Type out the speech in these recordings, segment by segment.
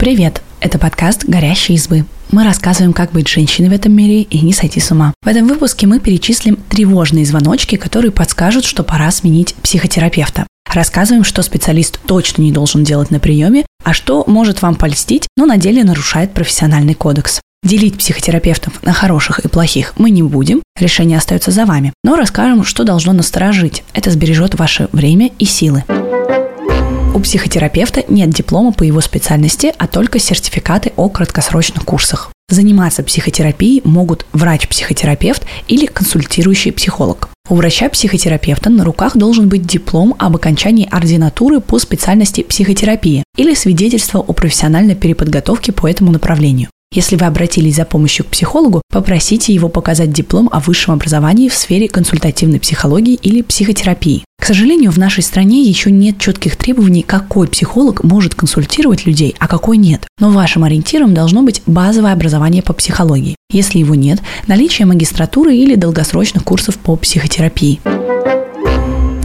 Привет! Это подкаст «Горящие избы». Мы рассказываем, как быть женщиной в этом мире и не сойти с ума. В этом выпуске мы перечислим тревожные звоночки, которые подскажут, что пора сменить психотерапевта. Рассказываем, что специалист точно не должен делать на приеме, а что может вам польстить, но на деле нарушает профессиональный кодекс. Делить психотерапевтов на хороших и плохих мы не будем, решение остается за вами. Но расскажем, что должно насторожить. Это сбережет ваше время и силы. У психотерапевта нет диплома по его специальности, а только сертификаты о краткосрочных курсах. Заниматься психотерапией могут врач-психотерапевт или консультирующий психолог. У врача-психотерапевта на руках должен быть диплом об окончании ординатуры по специальности психотерапии или свидетельство о профессиональной переподготовке по этому направлению. Если вы обратились за помощью к психологу, попросите его показать диплом о высшем образовании в сфере консультативной психологии или психотерапии. К сожалению, в нашей стране еще нет четких требований, какой психолог может консультировать людей, а какой нет. Но вашим ориентиром должно быть базовое образование по психологии. Если его нет, наличие магистратуры или долгосрочных курсов по психотерапии.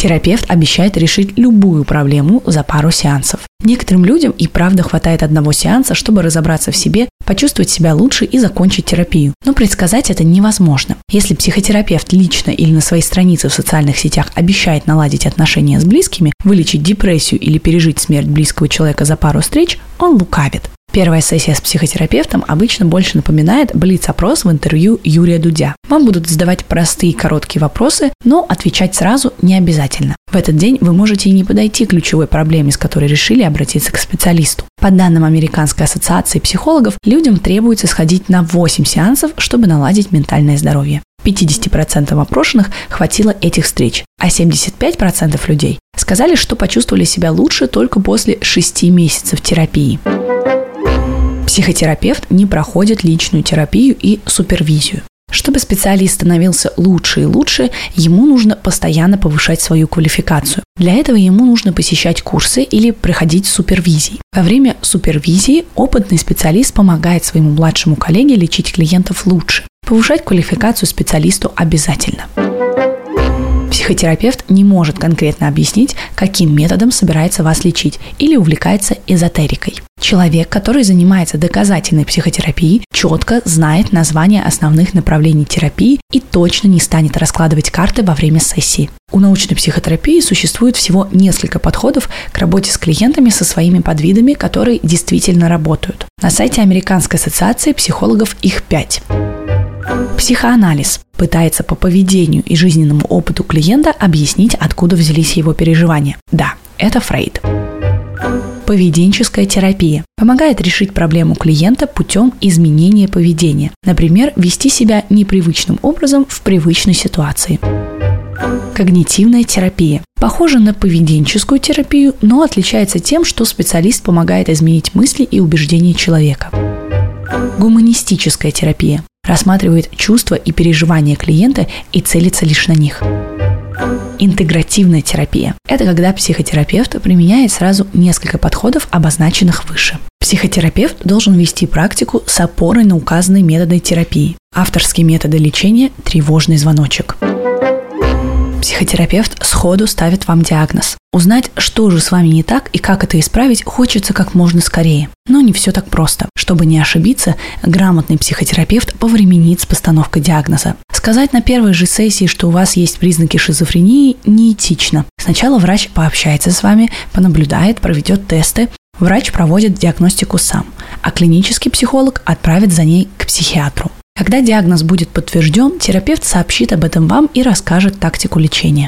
Терапевт обещает решить любую проблему за пару сеансов. Некоторым людям и правда хватает одного сеанса, чтобы разобраться в себе, почувствовать себя лучше и закончить терапию. Но предсказать это невозможно. Если психотерапевт лично или на своей странице в социальных сетях обещает наладить отношения с близкими, вылечить депрессию или пережить смерть близкого человека за пару встреч, он лукавит. Первая сессия с психотерапевтом обычно больше напоминает блиц-опрос в интервью Юрия Дудя. Вам будут задавать простые короткие вопросы, но отвечать сразу не обязательно. В этот день вы можете и не подойти к ключевой проблеме, с которой решили обратиться к специалисту. По данным Американской ассоциации психологов, людям требуется сходить на 8 сеансов, чтобы наладить ментальное здоровье. 50% опрошенных хватило этих встреч, а 75% людей сказали, что почувствовали себя лучше только после 6 месяцев терапии. Психотерапевт не проходит личную терапию и супервизию. Чтобы специалист становился лучше и лучше, ему нужно постоянно повышать свою квалификацию. Для этого ему нужно посещать курсы или проходить супервизии. Во время супервизии опытный специалист помогает своему младшему коллеге лечить клиентов лучше. Повышать квалификацию специалисту обязательно. Психотерапевт не может конкретно объяснить, каким методом собирается вас лечить или увлекается эзотерикой. Человек, который занимается доказательной психотерапией, четко знает название основных направлений терапии и точно не станет раскладывать карты во время сессии. У научной психотерапии существует всего несколько подходов к работе с клиентами со своими подвидами, которые действительно работают. На сайте Американской ассоциации психологов их пять. Психоанализ пытается по поведению и жизненному опыту клиента объяснить, откуда взялись его переживания. Да, это Фрейд. Поведенческая терапия помогает решить проблему клиента путем изменения поведения. Например, вести себя непривычным образом в привычной ситуации. Когнитивная терапия. Похожа на поведенческую терапию, но отличается тем, что специалист помогает изменить мысли и убеждения человека. Гуманистическая терапия рассматривает чувства и переживания клиента и целится лишь на них. Интегративная терапия – это когда психотерапевт применяет сразу несколько подходов, обозначенных выше. Психотерапевт должен вести практику с опорой на указанные методы терапии. Авторские методы лечения – тревожный звоночек. Психотерапевт сходу ставит вам диагноз. Узнать, что же с вами не так и как это исправить, хочется как можно скорее. Но не все так просто. Чтобы не ошибиться, грамотный психотерапевт повременит с постановкой диагноза. Сказать на первой же сессии, что у вас есть признаки шизофрении, неэтично. Сначала врач пообщается с вами, понаблюдает, проведет тесты, Врач проводит диагностику сам, а клинический психолог отправит за ней к психиатру. Когда диагноз будет подтвержден, терапевт сообщит об этом вам и расскажет тактику лечения.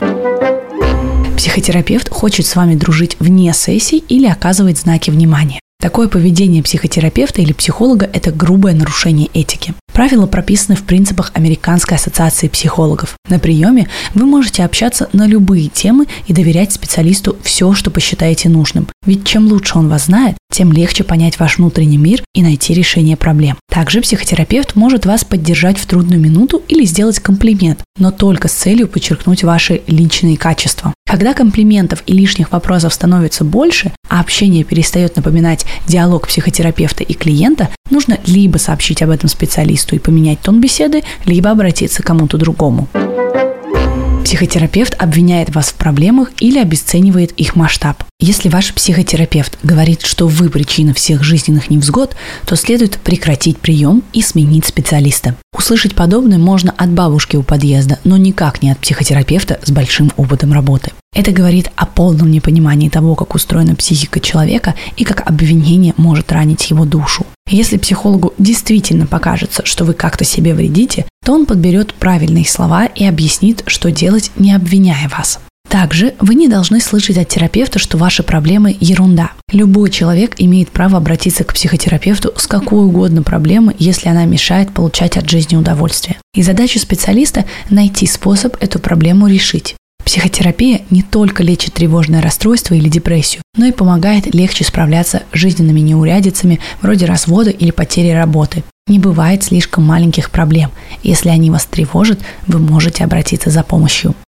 Психотерапевт хочет с вами дружить вне сессий или оказывать знаки внимания. Такое поведение психотерапевта или психолога – это грубое нарушение этики. Правила прописаны в принципах Американской ассоциации психологов. На приеме вы можете общаться на любые темы и доверять специалисту все, что посчитаете нужным. Ведь чем лучше он вас знает, тем легче понять ваш внутренний мир и найти решение проблем. Также психотерапевт может вас поддержать в трудную минуту или сделать комплимент, но только с целью подчеркнуть ваши личные качества. Когда комплиментов и лишних вопросов становится больше, а общение перестает напоминать диалог психотерапевта и клиента, нужно либо сообщить об этом специалисту и поменять тон беседы, либо обратиться к кому-то другому. Психотерапевт обвиняет вас в проблемах или обесценивает их масштаб. Если ваш психотерапевт говорит, что вы причина всех жизненных невзгод, то следует прекратить прием и сменить специалиста. Услышать подобное можно от бабушки у подъезда, но никак не от психотерапевта с большим опытом работы. Это говорит о полном непонимании того, как устроена психика человека и как обвинение может ранить его душу. Если психологу действительно покажется, что вы как-то себе вредите, то он подберет правильные слова и объяснит, что делать, не обвиняя вас. Также вы не должны слышать от терапевта, что ваши проблемы – ерунда. Любой человек имеет право обратиться к психотерапевту с какой угодно проблемой, если она мешает получать от жизни удовольствие. И задача специалиста – найти способ эту проблему решить. Психотерапия не только лечит тревожное расстройство или депрессию, но и помогает легче справляться с жизненными неурядицами вроде развода или потери работы. Не бывает слишком маленьких проблем. Если они вас тревожат, вы можете обратиться за помощью.